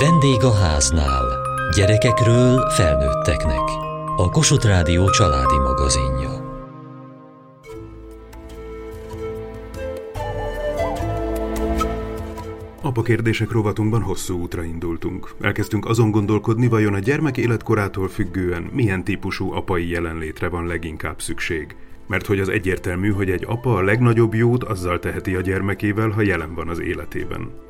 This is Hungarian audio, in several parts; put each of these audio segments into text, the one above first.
Vendég a háznál. Gyerekekről felnőtteknek. A Kossuth Rádió családi magazinja. Apa kérdések rovatunkban hosszú útra indultunk. Elkezdtünk azon gondolkodni, vajon a gyermek életkorától függően milyen típusú apai jelenlétre van leginkább szükség. Mert hogy az egyértelmű, hogy egy apa a legnagyobb jót azzal teheti a gyermekével, ha jelen van az életében.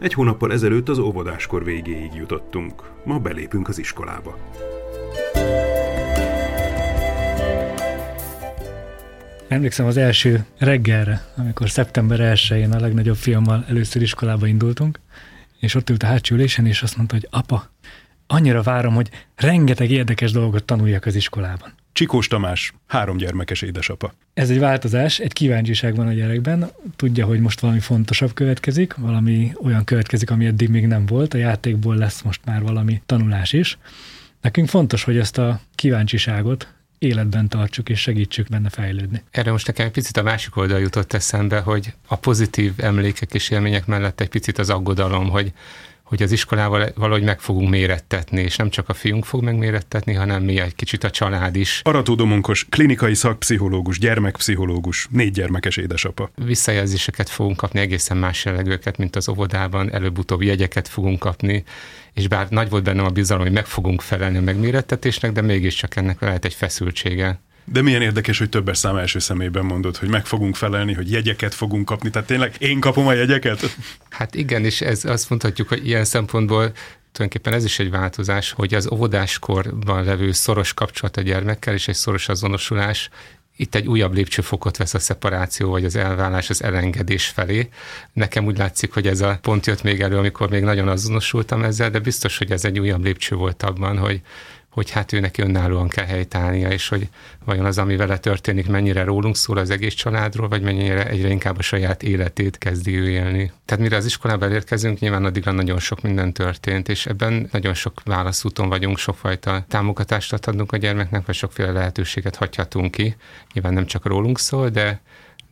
Egy hónappal ezelőtt az óvodáskor végéig jutottunk. Ma belépünk az iskolába. Emlékszem az első reggelre, amikor szeptember 1-én a legnagyobb fiammal először iskolába indultunk, és ott ült a hátsó ülésen, és azt mondta, hogy apa, annyira várom, hogy rengeteg érdekes dolgot tanuljak az iskolában. Csikós Tamás, három gyermekes édesapa. Ez egy változás, egy kíváncsiság van a gyerekben, tudja, hogy most valami fontosabb következik, valami olyan következik, ami eddig még nem volt, a játékból lesz most már valami tanulás is. Nekünk fontos, hogy ezt a kíváncsiságot életben tartsuk és segítsük benne fejlődni. Erre most nekem egy picit a másik oldal jutott eszembe, hogy a pozitív emlékek és élmények mellett egy picit az aggodalom, hogy hogy az iskolával valahogy meg fogunk mérettetni, és nem csak a fiunk fog megmérettetni, hanem mi egy kicsit a család is. Arató Domonkos, klinikai szakpszichológus, gyermekpszichológus, négy gyermekes édesapa. Visszajelzéseket fogunk kapni, egészen más jellegűeket, mint az óvodában, előbb-utóbb jegyeket fogunk kapni, és bár nagy volt bennem a bizalom, hogy meg fogunk felelni a megmérettetésnek, de mégiscsak ennek lehet egy feszültsége. De milyen érdekes, hogy többes szám első szemében mondod, hogy meg fogunk felelni, hogy jegyeket fogunk kapni. Tehát tényleg én kapom a jegyeket? Hát igen, és ez azt mondhatjuk, hogy ilyen szempontból tulajdonképpen ez is egy változás, hogy az óvodáskorban levő szoros kapcsolat a gyermekkel és egy szoros azonosulás itt egy újabb lépcsőfokot vesz a szeparáció, vagy az elvállás, az elengedés felé. Nekem úgy látszik, hogy ez a pont jött még elő, amikor még nagyon azonosultam ezzel, de biztos, hogy ez egy újabb lépcső volt abban, hogy hogy hát ő neki önállóan kell helytállnia, és hogy vajon az, ami vele történik, mennyire rólunk szól az egész családról, vagy mennyire egyre inkább a saját életét kezdi ő élni. Tehát mire az iskolába elérkezünk, nyilván addigra nagyon sok minden történt, és ebben nagyon sok válaszúton vagyunk, sokfajta támogatást adhatunk a gyermeknek, vagy sokféle lehetőséget hagyhatunk ki. Nyilván nem csak rólunk szól, de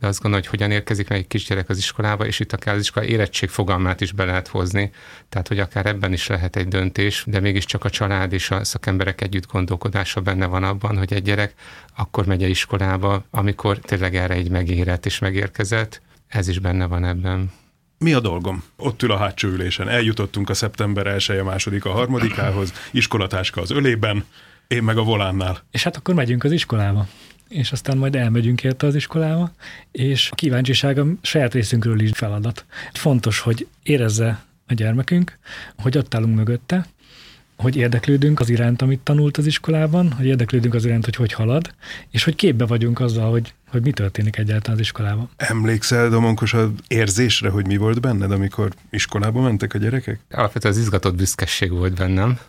de azt gondolom, hogy hogyan érkezik meg egy kisgyerek az iskolába, és itt akár az iskola érettség fogalmát is be lehet hozni. Tehát, hogy akár ebben is lehet egy döntés, de mégiscsak a család és a szakemberek együtt gondolkodása benne van abban, hogy egy gyerek akkor megy a iskolába, amikor tényleg erre egy megérett és megérkezett. Ez is benne van ebben. Mi a dolgom? Ott ül a hátsó ülésen. Eljutottunk a szeptember 1 a második a harmadikához, iskolatáska az ölében, én meg a volánnál. És hát akkor megyünk az iskolába és aztán majd elmegyünk érte az iskolába, és a kíváncsiság a saját részünkről is feladat. Fontos, hogy érezze a gyermekünk, hogy ott állunk mögötte, hogy érdeklődünk az iránt, amit tanult az iskolában, hogy érdeklődünk az iránt, hogy hogy halad, és hogy képbe vagyunk azzal, hogy, hogy mi történik egyáltalán az iskolában. Emlékszel, Domonkos, az érzésre, hogy mi volt benned, amikor iskolába mentek a gyerekek? Alapvetően az izgatott büszkeség volt bennem,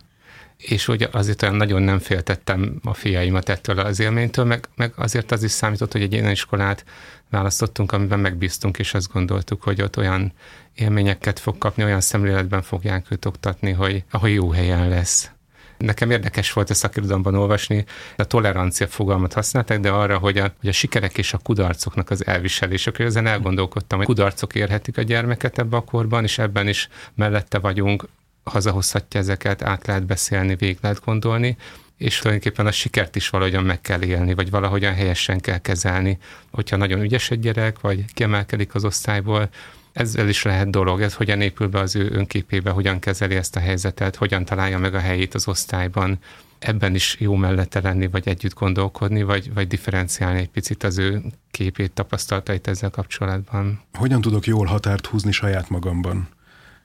és hogy azért olyan nagyon nem féltettem a fiaimat ettől az élménytől, meg, meg azért az is számított, hogy egy ilyen iskolát választottunk, amiben megbíztunk, és azt gondoltuk, hogy ott olyan élményeket fog kapni, olyan szemléletben fogják őt oktatni, hogy ahol jó helyen lesz. Nekem érdekes volt a szakirodalomban olvasni, a tolerancia fogalmat használták, de arra, hogy a, hogy a sikerek és a kudarcoknak az elviselések, ezen elgondolkodtam, hogy kudarcok érhetik a gyermeket ebbe a korban, és ebben is mellette vagyunk, hazahozhatja ezeket, át lehet beszélni, végig lehet gondolni, és tulajdonképpen a sikert is valahogyan meg kell élni, vagy valahogyan helyesen kell kezelni. Hogyha nagyon ügyes egy gyerek, vagy kiemelkedik az osztályból, ezzel is lehet dolog, ez hogyan épül be az ő önképébe, hogyan kezeli ezt a helyzetet, hogyan találja meg a helyét az osztályban, ebben is jó mellette lenni, vagy együtt gondolkodni, vagy, vagy differenciálni egy picit az ő képét, tapasztalatait ezzel kapcsolatban. Hogyan tudok jól határt húzni saját magamban?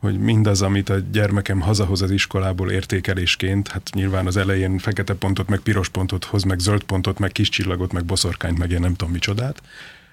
Hogy mindaz, amit a gyermekem hazahoz az iskolából értékelésként, hát nyilván az elején fekete pontot, meg piros pontot hoz, meg zöld pontot, meg kis csillagot, meg boszorkányt, meg én nem tudom micsodát,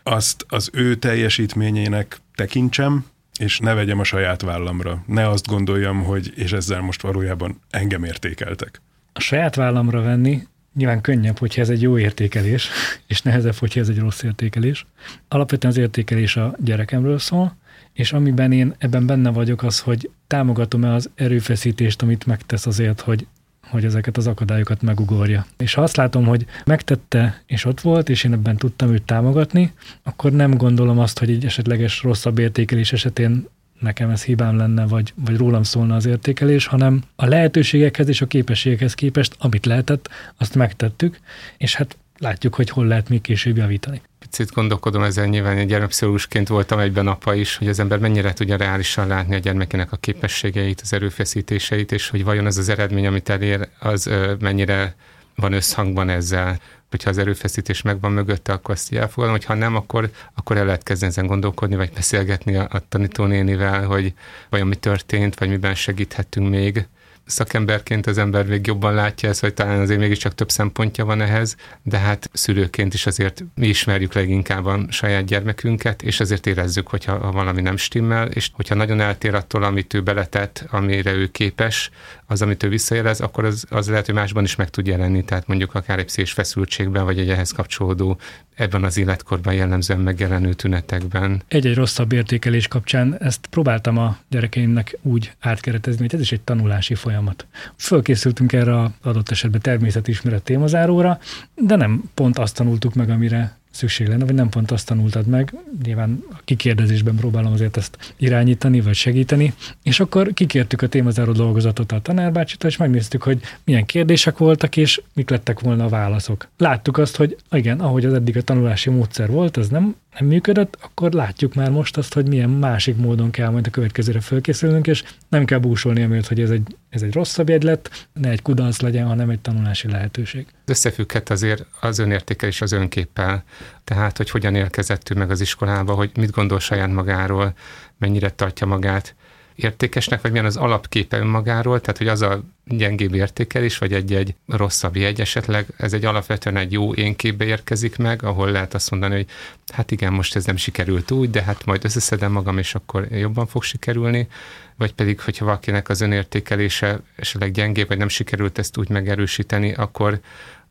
azt az ő teljesítményének tekintsem, és ne vegyem a saját vállamra. Ne azt gondoljam, hogy és ezzel most valójában engem értékeltek. A saját vállamra venni nyilván könnyebb, hogyha ez egy jó értékelés, és nehezebb, hogyha ez egy rossz értékelés. Alapvetően az értékelés a gyerekemről szól, és amiben én ebben benne vagyok az, hogy támogatom-e az erőfeszítést, amit megtesz azért, hogy hogy ezeket az akadályokat megugorja. És ha azt látom, hogy megtette, és ott volt, és én ebben tudtam őt támogatni, akkor nem gondolom azt, hogy egy esetleges rosszabb értékelés esetén nekem ez hibám lenne, vagy, vagy rólam szólna az értékelés, hanem a lehetőségekhez és a képességekhez képest, amit lehetett, azt megtettük, és hát látjuk, hogy hol lehet még később javítani. Picit gondolkodom ezzel, nyilván egy gyermekpszichológusként voltam egyben apa is, hogy az ember mennyire tudja reálisan látni a gyermekének a képességeit, az erőfeszítéseit, és hogy vajon ez az eredmény, amit elér, az mennyire van összhangban ezzel. Hogyha az erőfeszítés megvan mögötte, akkor azt elfogadom, hogy ha nem, akkor, akkor el lehet kezdeni ezen gondolkodni, vagy beszélgetni a, a tanítónénivel, hogy vajon mi történt, vagy miben segíthetünk még szakemberként az ember még jobban látja ezt, hogy talán azért mégiscsak több szempontja van ehhez, de hát szülőként is azért mi ismerjük leginkább a saját gyermekünket, és azért érezzük, hogyha ha valami nem stimmel, és hogyha nagyon eltér attól, amit ő beletett, amire ő képes, az, amit ő visszajelez, akkor az, az lehet, hogy másban is meg tud jelenni, tehát mondjuk akár egy pszichés feszültségben, vagy egy ehhez kapcsolódó ebben az életkorban jellemzően megjelenő tünetekben. Egy-egy rosszabb értékelés kapcsán ezt próbáltam a gyerekeimnek úgy átkeretezni, hogy ez is egy tanulási folyamat. Fölkészültünk erre az adott esetben természetismeret témazáróra, de nem pont azt tanultuk meg, amire szükség lenne, vagy nem pont azt tanultad meg, nyilván a kikérdezésben próbálom azért ezt irányítani, vagy segíteni, és akkor kikértük a témazáró dolgozatot a tanárbácsitól, és megnéztük, hogy milyen kérdések voltak, és mik lettek volna a válaszok. Láttuk azt, hogy igen, ahogy az eddig a tanulási módszer volt, az nem nem működött, akkor látjuk már most azt, hogy milyen másik módon kell majd a következőre fölkészülnünk, és nem kell búsolni amiatt, hogy ez egy, ez egy rosszabb jegylet, ne egy kudarc legyen, hanem egy tanulási lehetőség. Összefügghet azért az önértékelés az önképpel, tehát hogy hogyan érkezett ő meg az iskolába, hogy mit gondol saját magáról, mennyire tartja magát értékesnek, vagy milyen az alapképe önmagáról, tehát hogy az a gyengébb értékelés, vagy egy-egy rosszabb jegy esetleg, ez egy alapvetően egy jó én képbe érkezik meg, ahol lehet azt mondani, hogy hát igen, most ez nem sikerült úgy, de hát majd összeszedem magam, és akkor jobban fog sikerülni, vagy pedig, hogyha valakinek az önértékelése esetleg gyengébb, vagy nem sikerült ezt úgy megerősíteni, akkor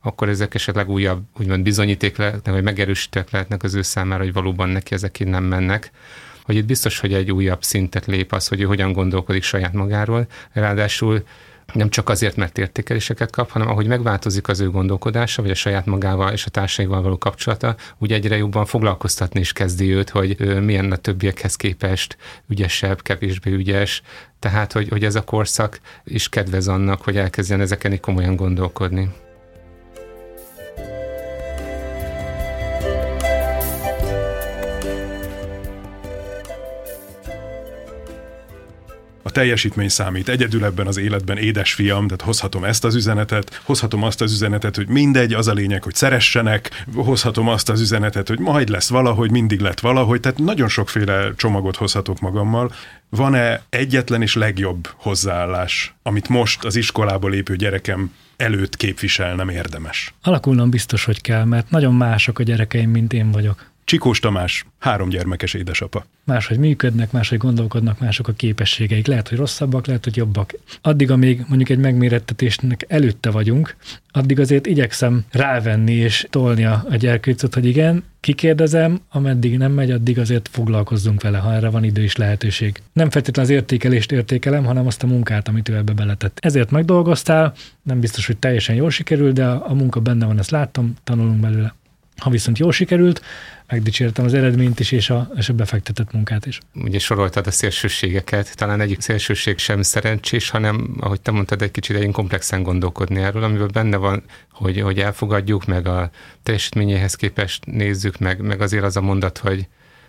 akkor ezek esetleg újabb, úgymond bizonyíték lehetnek, vagy megerősítek lehetnek az ő számára, hogy valóban neki ezek így nem mennek hogy itt biztos, hogy egy újabb szintet lép az, hogy ő hogyan gondolkodik saját magáról, ráadásul nem csak azért, mert értékeléseket kap, hanem ahogy megváltozik az ő gondolkodása, vagy a saját magával és a társaival való kapcsolata, úgy egyre jobban foglalkoztatni is kezdi őt, hogy milyen a többiekhez képest ügyesebb, kevésbé ügyes, tehát hogy, hogy ez a korszak is kedvez annak, hogy elkezdjen ezeken komolyan gondolkodni. Teljesítmény számít. Egyedül ebben az életben édesfiam, tehát hozhatom ezt az üzenetet, hozhatom azt az üzenetet, hogy mindegy, az a lényeg, hogy szeressenek, hozhatom azt az üzenetet, hogy majd lesz valahogy, mindig lett valahogy, tehát nagyon sokféle csomagot hozhatok magammal. Van-e egyetlen és legjobb hozzáállás, amit most az iskolából lépő gyerekem előtt képviselnem érdemes? Alakulnom biztos, hogy kell, mert nagyon mások a gyerekeim, mint én vagyok. Csikós Tamás, három gyermekes édesapa. Máshogy működnek, máshogy gondolkodnak, mások a képességeik. Lehet, hogy rosszabbak, lehet, hogy jobbak. Addig, amíg mondjuk egy megmérettetésnek előtte vagyunk, addig azért igyekszem rávenni és tolni a, a gyerkőcöt, hogy igen, kikérdezem, ameddig nem megy, addig azért foglalkozzunk vele, ha erre van idő és lehetőség. Nem feltétlenül az értékelést értékelem, hanem azt a munkát, amit ő ebbe beletett. Ezért megdolgoztál, nem biztos, hogy teljesen jól sikerül, de a, munka benne van, ezt látom, tanulunk belőle. Ha viszont jól sikerült, megdicsértem az eredményt is, és a, és a befektetett munkát is. Ugye soroltad a szélsőségeket, talán egyik szélsőség sem szerencsés, hanem, ahogy te mondtad, egy kicsit egy komplexen gondolkodni erről, amiben benne van, hogy, hogy elfogadjuk, meg a teljesítményéhez képest nézzük, meg, meg azért az a mondat, hogy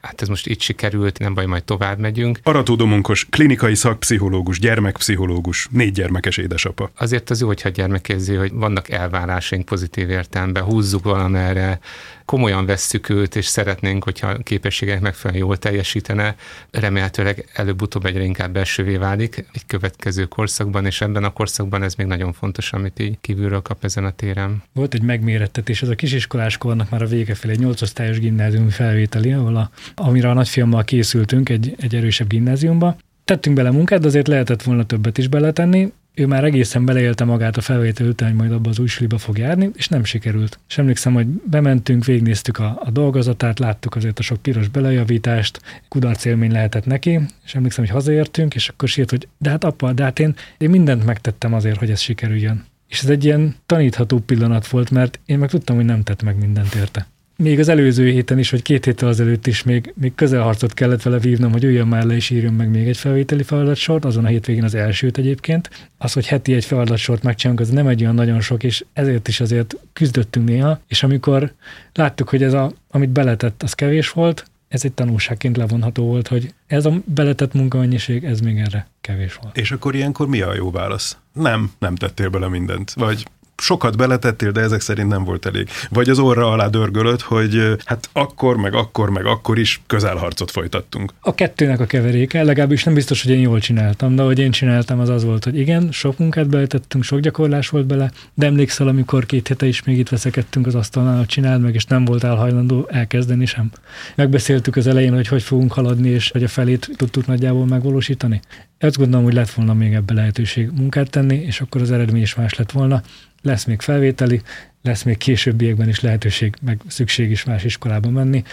hát ez most itt sikerült, nem baj, majd tovább megyünk. Arató Domonkos, klinikai szakpszichológus, gyermekpszichológus, négy gyermekes édesapa. Azért az jó, hogyha gyermekézi, hogy vannak elvárásaink pozitív értelemben, húzzuk valamerre, komolyan vesszük őt, és szeretnénk, hogyha a képességek megfelelően jól teljesítene, remélhetőleg előbb-utóbb egyre inkább belsővé válik egy következő korszakban, és ebben a korszakban ez még nagyon fontos, amit így kívülről kap ezen a téren. Volt egy megmérettetés, ez a kisiskoláskornak már a vége felé, egy 8 osztályos gimnáziumi felvételi, ahol a, amire a nagyfiammal készültünk egy, egy erősebb gimnáziumba. Tettünk bele munkát, de azért lehetett volna többet is beletenni, ő már egészen beleélte magát a felvétel után, hogy majd abba az új suliba fog járni, és nem sikerült. És emlékszem, hogy bementünk, végignéztük a, a dolgozatát, láttuk azért a sok piros belejavítást, kudarc élmény lehetett neki, és emlékszem, hogy hazaértünk, és akkor sírt, hogy de hát apa, de hát én, én mindent megtettem azért, hogy ez sikerüljön. És ez egy ilyen tanítható pillanat volt, mert én meg tudtam, hogy nem tett meg mindent érte. Még az előző héten is, vagy két héttel azelőtt is még, még közelharcot kellett vele vívnom, hogy üljön már le és írjon meg még egy felvételi feladatsort, azon a hétvégén az elsőt egyébként. Az, hogy heti egy feladatsort megcsinálunk, az nem egy olyan nagyon sok, és ezért is azért küzdöttünk néha, és amikor láttuk, hogy ez a, amit beletett, az kevés volt, ez egy tanulságként levonható volt, hogy ez a beletett munkamennyiség, ez még erre kevés volt. És akkor ilyenkor mi a jó válasz? Nem, nem tettél bele mindent. Vagy sokat beletettél, de ezek szerint nem volt elég. Vagy az orra alá dörgölött, hogy hát akkor, meg akkor, meg akkor is közelharcot folytattunk. A kettőnek a keveréke, legalábbis nem biztos, hogy én jól csináltam, de hogy én csináltam, az az volt, hogy igen, sok munkát beletettünk, sok gyakorlás volt bele, de emlékszel, amikor két hete is még itt veszekedtünk az asztalnál, hogy csináld meg, és nem voltál hajlandó elkezdeni sem. Megbeszéltük az elején, hogy hogy fogunk haladni, és hogy a felét tudtuk nagyjából megvalósítani. Ezt gondolom, hogy lett volna még ebbe lehetőség munkát tenni, és akkor az eredmény is más lett volna lesz még felvételi, lesz még későbbiekben is lehetőség, meg szükség is más iskolába menni.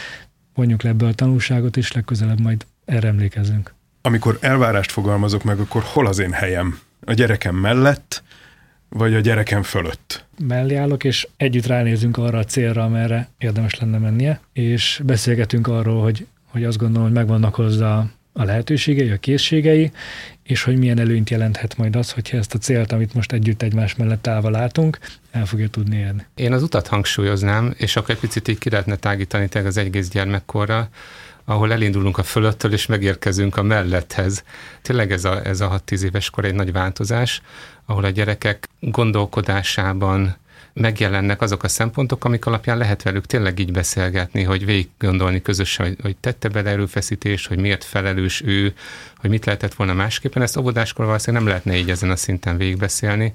Vonjuk le ebből a tanulságot, és legközelebb majd erre emlékezzünk. Amikor elvárást fogalmazok meg, akkor hol az én helyem? A gyerekem mellett, vagy a gyerekem fölött? Mellé állok, és együtt ránézünk arra a célra, amerre érdemes lenne mennie, és beszélgetünk arról, hogy, hogy azt gondolom, hogy megvannak hozzá a lehetőségei, a készségei, és hogy milyen előnyt jelenthet majd az, hogyha ezt a célt, amit most együtt egymás mellett állva látunk, el fogja tudni érni. Én az utat hangsúlyoznám, és akkor egy picit így ki lehetne tágítani az egész gyermekkorra, ahol elindulunk a fölöttől, és megérkezünk a melletthez. Tényleg ez a, ez a 6-10 éves kor egy nagy változás, ahol a gyerekek gondolkodásában, megjelennek azok a szempontok, amik alapján lehet velük tényleg így beszélgetni, hogy végig gondolni közösen, hogy, hogy tette bele erőfeszítés, hogy miért felelős ő, hogy mit lehetett volna másképpen. Ezt óvodáskor valószínűleg nem lehetne így ezen a szinten végigbeszélni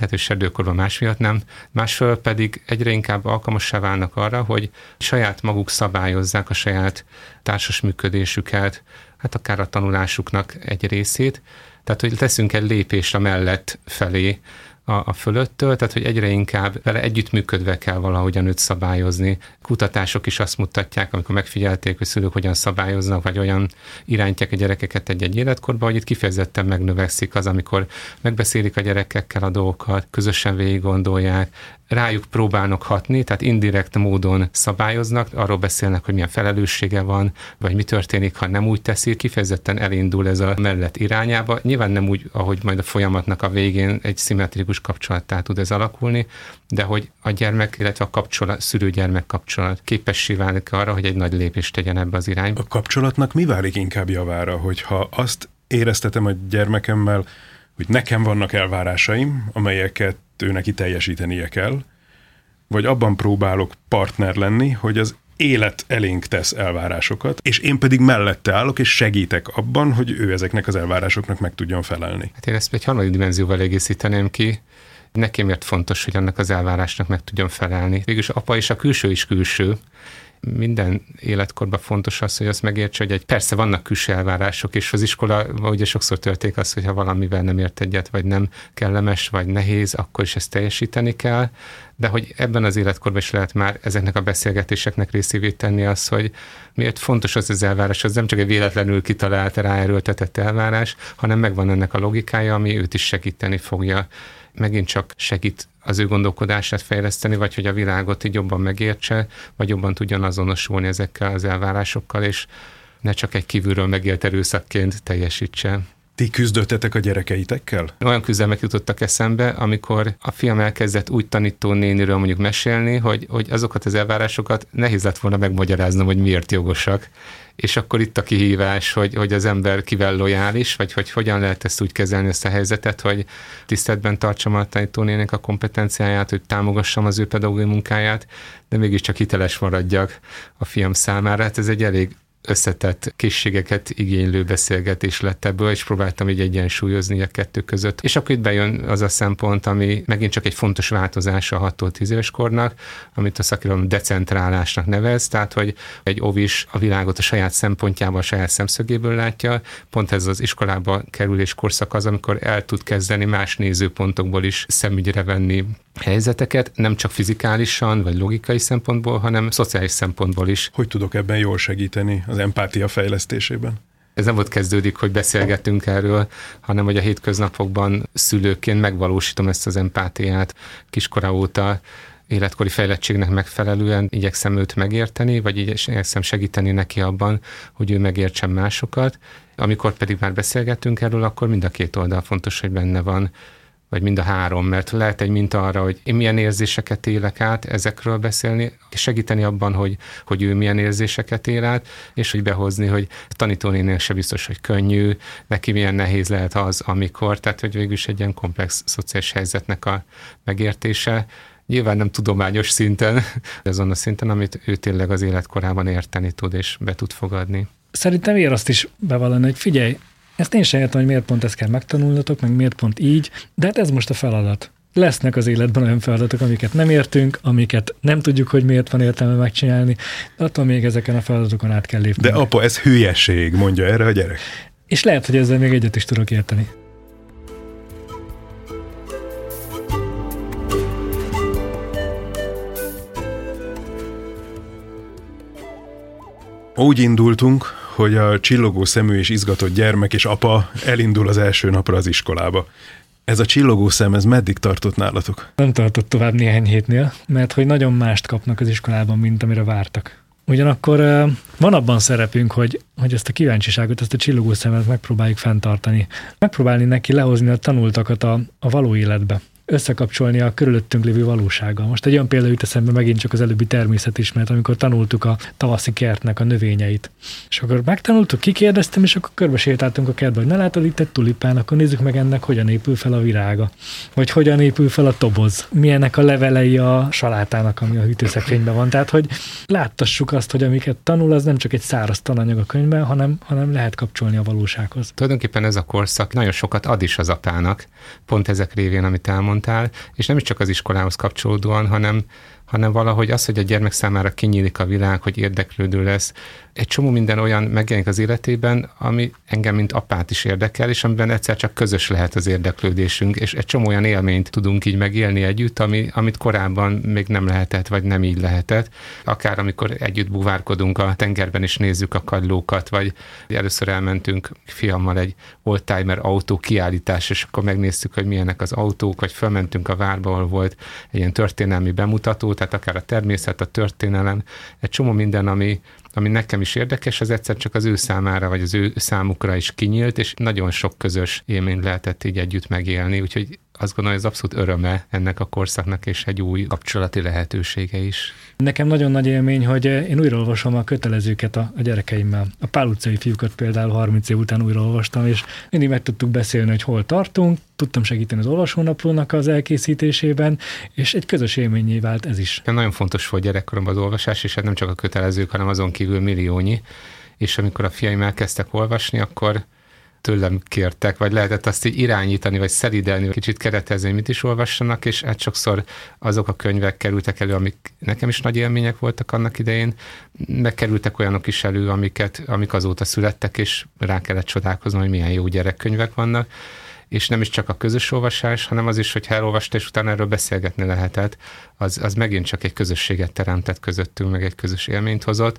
lehet, hogy serdőkorban más miatt nem. Másfél pedig egyre inkább alkalmassá válnak arra, hogy saját maguk szabályozzák a saját társas működésüket, hát akár a tanulásuknak egy részét. Tehát, hogy teszünk egy lépést a mellett felé, a, a fölöttől, tehát hogy egyre inkább vele együttműködve kell valahogyan őt szabályozni. Kutatások is azt mutatják, amikor megfigyelték, hogy szülők hogyan szabályoznak, vagy olyan irányítják a gyerekeket egy-egy életkorban, hogy itt kifejezetten megnövekszik az, amikor megbeszélik a gyerekekkel a dolgokat, közösen végig gondolják, rájuk próbálnak hatni, tehát indirekt módon szabályoznak, arról beszélnek, hogy milyen felelőssége van, vagy mi történik, ha nem úgy teszi, kifejezetten elindul ez a mellett irányába. Nyilván nem úgy, ahogy majd a folyamatnak a végén egy szimmetrikus kapcsolattá tud ez alakulni, de hogy a gyermek, illetve a kapcsolat, szülő-gyermek kapcsolat képessé válik arra, hogy egy nagy lépést tegyen ebbe az irányba. A kapcsolatnak mi válik inkább javára, hogyha azt éreztetem a gyermekemmel, hogy nekem vannak elvárásaim, amelyeket ő neki teljesítenie kell, vagy abban próbálok partner lenni, hogy az élet elénk tesz elvárásokat, és én pedig mellette állok, és segítek abban, hogy ő ezeknek az elvárásoknak meg tudjon felelni. Hát én ezt egy harmadik dimenzióval egészíteném ki. Nekem miért fontos, hogy annak az elvárásnak meg tudjon felelni. Végülis apa és a külső is külső, minden életkorban fontos az, hogy azt megértse, hogy egy persze vannak külső elvárások, és az iskola ugye sokszor történik az, hogy ha valamivel nem ért egyet, vagy nem kellemes, vagy nehéz, akkor is ezt teljesíteni kell, de hogy ebben az életkorban is lehet már ezeknek a beszélgetéseknek részévé tenni az, hogy miért fontos az az elvárás, az nem csak egy véletlenül kitalált, ráerőltetett elvárás, hanem megvan ennek a logikája, ami őt is segíteni fogja megint csak segít az ő gondolkodását fejleszteni, vagy hogy a világot így jobban megértse, vagy jobban tudjon azonosulni ezekkel az elvárásokkal, és ne csak egy kívülről megélt erőszakként teljesítse. Ti küzdöttetek a gyerekeitekkel? Olyan küzdelmek jutottak eszembe, amikor a fiam elkezdett úgy tanító néniről mondjuk mesélni, hogy, hogy azokat az elvárásokat nehéz lett volna megmagyaráznom, hogy miért jogosak. És akkor itt a kihívás, hogy, hogy az ember kivel lojális, vagy hogy hogyan lehet ezt úgy kezelni, ezt a helyzetet, hogy tiszteletben tartsam a tanítónének a kompetenciáját, hogy támogassam az ő pedagógiai munkáját, de mégiscsak hiteles maradjak a fiam számára. Hát ez egy elég összetett készségeket igénylő beszélgetés lett ebből, és próbáltam így egyensúlyozni a kettő között. És akkor itt bejön az a szempont, ami megint csak egy fontos változás a 6-10 éves kornak, amit a szakirodalom decentrálásnak nevez, tehát hogy egy ovis a világot a saját szempontjából, a saját szemszögéből látja, pont ez az iskolába kerülés korszak az, amikor el tud kezdeni más nézőpontokból is szemügyre venni helyzeteket, nem csak fizikálisan vagy logikai szempontból, hanem szociális szempontból is. Hogy tudok ebben jól segíteni az empátia fejlesztésében? Ez nem volt kezdődik, hogy beszélgettünk erről, hanem hogy a hétköznapokban szülőként megvalósítom ezt az empátiát kiskora óta, életkori fejlettségnek megfelelően igyekszem őt megérteni, vagy igyekszem segíteni neki abban, hogy ő megértsen másokat. Amikor pedig már beszélgettünk erről, akkor mind a két oldal fontos, hogy benne van vagy mind a három, mert lehet egy minta arra, hogy én milyen érzéseket élek át, ezekről beszélni, segíteni abban, hogy, hogy ő milyen érzéseket él át, és hogy behozni, hogy tanítónénél se biztos, hogy könnyű, neki milyen nehéz lehet az, amikor, tehát hogy végül is egy ilyen komplex szociális helyzetnek a megértése, Nyilván nem tudományos szinten, de azon a szinten, amit ő tényleg az életkorában érteni tud és be tud fogadni. Szerintem ér azt is bevallani, hogy figyelj, ezt én sem értem, hogy miért pont ezt kell megtanulnotok, meg miért pont így, de hát ez most a feladat. Lesznek az életben olyan feladatok, amiket nem értünk, amiket nem tudjuk, hogy miért van értelme megcsinálni, de attól még ezeken a feladatokon át kell lépni. De apa, ez hülyeség, mondja erre a gyerek. És lehet, hogy ezzel még egyet is tudok érteni. Úgy indultunk, hogy a csillogó szemű és izgatott gyermek és apa elindul az első napra az iskolába. Ez a csillogó szem, ez meddig tartott nálatok? Nem tartott tovább néhány hétnél, mert hogy nagyon mást kapnak az iskolában, mint amire vártak. Ugyanakkor van abban szerepünk, hogy, hogy ezt a kíváncsiságot, ezt a csillogó szemet megpróbáljuk fenntartani. Megpróbálni neki lehozni a tanultakat a, a való életbe összekapcsolni a körülöttünk lévő valósággal. Most egy olyan példa jut eszembe megint csak az előbbi természetismeret, amikor tanultuk a tavaszi kertnek a növényeit. És akkor megtanultuk, kikérdeztem, és akkor körbe sétáltunk a kertbe, hogy ne látod itt egy tulipán, akkor nézzük meg ennek, hogyan épül fel a virága. Vagy hogyan épül fel a toboz. Milyenek a levelei a salátának, ami a hűtőszekrényben van. Tehát, hogy láttassuk azt, hogy amiket tanul, az nem csak egy száraz tananyag a könyvben, hanem, hanem lehet kapcsolni a valósághoz. Tulajdonképpen ez a korszak nagyon sokat ad is az apának, pont ezek révén, amit elmond mondtál, és nem is csak az iskolához kapcsolódóan, hanem, hanem valahogy az, hogy a gyermek számára kinyílik a világ, hogy érdeklődő lesz, egy csomó minden olyan megjelenik az életében, ami engem, mint apát is érdekel, és amiben egyszer csak közös lehet az érdeklődésünk, és egy csomó olyan élményt tudunk így megélni együtt, ami, amit korábban még nem lehetett, vagy nem így lehetett. Akár amikor együtt buvárkodunk a tengerben, és nézzük a kagylókat, vagy először elmentünk fiammal egy oldtimer autó kiállítás, és akkor megnéztük, hogy milyenek az autók, vagy fölmentünk a várba, ahol volt egy ilyen történelmi bemutató, tehát akár a természet, a történelem, egy csomó minden, ami, ami nekem is érdekes, az egyszer csak az ő számára, vagy az ő számukra is kinyílt, és nagyon sok közös élményt lehetett így együtt megélni, úgyhogy azt gondolom, hogy ez abszolút öröme ennek a korszaknak, és egy új kapcsolati lehetősége is. Nekem nagyon nagy élmény, hogy én újraolvasom a kötelezőket a, a gyerekeimmel. A Pál utcai fiúkat például 30 év után újraolvastam, és mindig meg tudtuk beszélni, hogy hol tartunk, tudtam segíteni az olvasónaplónak az elkészítésében, és egy közös élményé vált ez is. Nagyon fontos volt gyerekkoromban az olvasás, és hát nem csak a kötelezők, hanem azon kívül milliónyi. És amikor a fiaim elkezdtek olvasni, akkor tőlem kértek, vagy lehetett azt így irányítani, vagy szeridelni, kicsit keretezni, mit is olvassanak, és hát sokszor azok a könyvek kerültek elő, amik nekem is nagy élmények voltak annak idején, megkerültek olyanok is elő, amiket, amik azóta születtek, és rá kellett csodálkoznom, hogy milyen jó gyerekkönyvek vannak. És nem is csak a közös olvasás, hanem az is, hogy elolvasta, és utána erről beszélgetni lehetett, az, az megint csak egy közösséget teremtett közöttünk, meg egy közös élményt hozott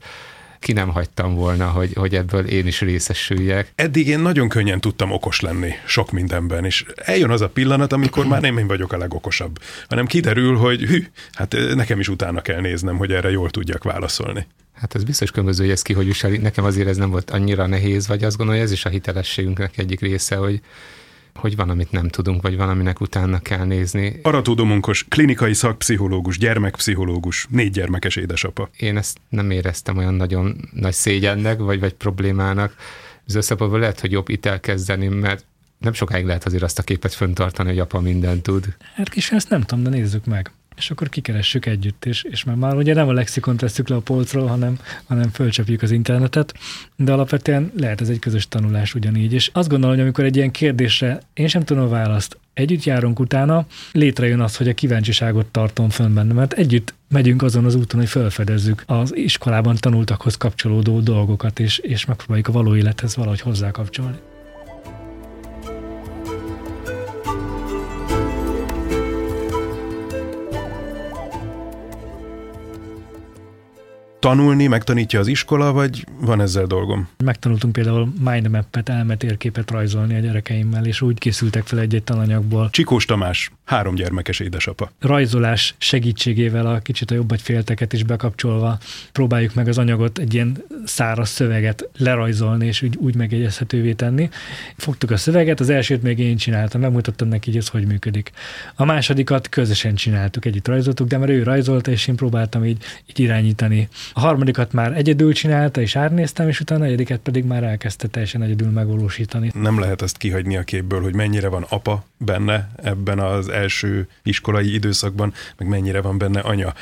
ki nem hagytam volna, hogy, hogy ebből én is részesüljek. Eddig én nagyon könnyen tudtam okos lenni sok mindenben, és eljön az a pillanat, amikor már nem én vagyok a legokosabb, hanem kiderül, hogy hű, hát nekem is utána kell néznem, hogy erre jól tudjak válaszolni. Hát ez biztos különböző, hogy ez ki hogy viseli. Nekem azért ez nem volt annyira nehéz, vagy azt gondolom, hogy ez is a hitelességünknek egyik része, hogy hogy van, amit nem tudunk, vagy van, aminek utána kell nézni. Arató Domonkos, klinikai szakpszichológus, gyermekpszichológus, négy gyermekes édesapa. Én ezt nem éreztem olyan nagyon nagy szégyennek, vagy, vagy problémának. Az összepontból lehet, hogy jobb itt elkezdeni, mert nem sokáig lehet azért azt a képet föntartani, hogy apa mindent tud. Hát kis, ezt nem tudom, de nézzük meg és akkor kikeressük együtt, és, és már, már ugye nem a lexikon tesszük le a polcról, hanem, hanem fölcsapjuk az internetet, de alapvetően lehet ez egy közös tanulás ugyanígy. És azt gondolom, hogy amikor egy ilyen kérdésre én sem tudom a választ, együtt járunk utána, létrejön az, hogy a kíváncsiságot tartom fönn benne, mert együtt megyünk azon az úton, hogy felfedezzük az iskolában tanultakhoz kapcsolódó dolgokat, és, és megpróbáljuk a való élethez valahogy hozzákapcsolni. Tanulni, megtanítja az iskola, vagy van ezzel dolgom? Megtanultunk például mindmap-et, elmetérképet rajzolni a gyerekeimmel, és úgy készültek fel egy-egy tananyagból. Csikós Tamás, három gyermekes édesapa. Rajzolás segítségével a kicsit a jobb félteket is bekapcsolva próbáljuk meg az anyagot, egy ilyen száraz szöveget lerajzolni, és úgy, úgy megjegyezhetővé tenni. Fogtuk a szöveget, az elsőt még én csináltam, megmutattam neki, hogy ez hogy működik. A másodikat közösen csináltuk, együtt rajzoltuk, de mert ő rajzolta, és én próbáltam így, így irányítani. A harmadikat már egyedül csinálta, és árnéztem, és utána a negyediket pedig már elkezdte teljesen egyedül megvalósítani. Nem lehet azt kihagyni a képből, hogy mennyire van apa benne ebben az első iskolai időszakban, meg mennyire van benne anya.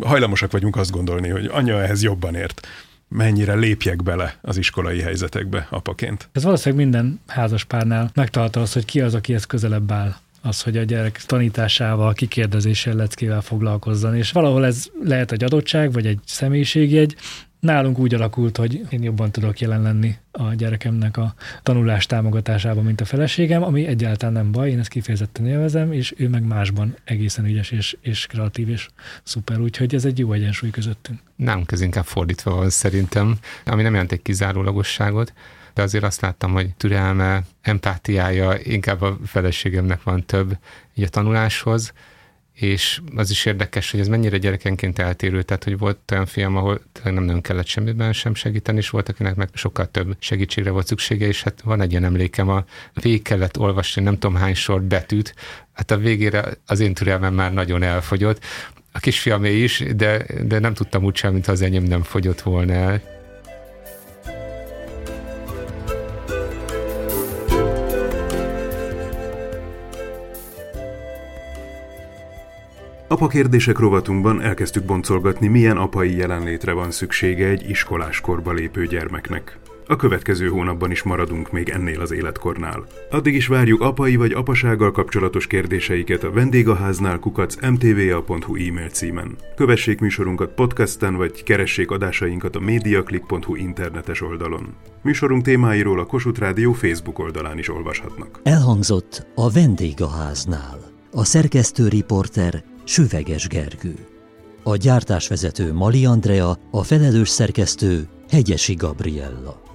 Hajlamosak vagyunk azt gondolni, hogy anya ehhez jobban ért mennyire lépjek bele az iskolai helyzetekbe apaként. Ez valószínűleg minden házaspárnál megtalálta az, hogy ki az, aki ezt közelebb áll az, hogy a gyerek tanításával, kikérdezéssel, leckével foglalkozzon. És valahol ez lehet egy adottság, vagy egy személyiségjegy, Nálunk úgy alakult, hogy én jobban tudok jelen lenni a gyerekemnek a tanulás támogatásában, mint a feleségem, ami egyáltalán nem baj, én ezt kifejezetten élvezem, és ő meg másban egészen ügyes és, és kreatív és szuper, úgyhogy ez egy jó egyensúly közöttünk. Nálunk ez inkább fordítva van szerintem, ami nem jelent egy kizárólagosságot, de azért azt láttam, hogy türelme, empátiája inkább a feleségemnek van több így a tanuláshoz, és az is érdekes, hogy ez mennyire gyerekenként eltérő, tehát hogy volt olyan film, ahol nem nagyon kellett semmiben sem segíteni, és volt, akinek meg sokkal több segítségre volt szüksége, és hát van egy ilyen emlékem, a végig kellett olvasni nem tudom hány sor betűt, hát a végére az én türelmem már nagyon elfogyott, a kisfiamé is, de, de nem tudtam úgy sem, mintha az enyém nem fogyott volna el. Apa kérdések rovatunkban elkezdtük boncolgatni, milyen apai jelenlétre van szüksége egy iskoláskorba lépő gyermeknek. A következő hónapban is maradunk még ennél az életkornál. Addig is várjuk apai vagy apasággal kapcsolatos kérdéseiket a vendégháznál kukac mtva.hu e-mail címen. Kövessék műsorunkat podcasten, vagy keressék adásainkat a mediaclick.hu internetes oldalon. Műsorunk témáiról a Kossuth Rádió Facebook oldalán is olvashatnak. Elhangzott a vendégháznál. A szerkesztő riporter Süveges Gergő. A gyártásvezető Mali Andrea, a felelős szerkesztő Hegyesi Gabriella.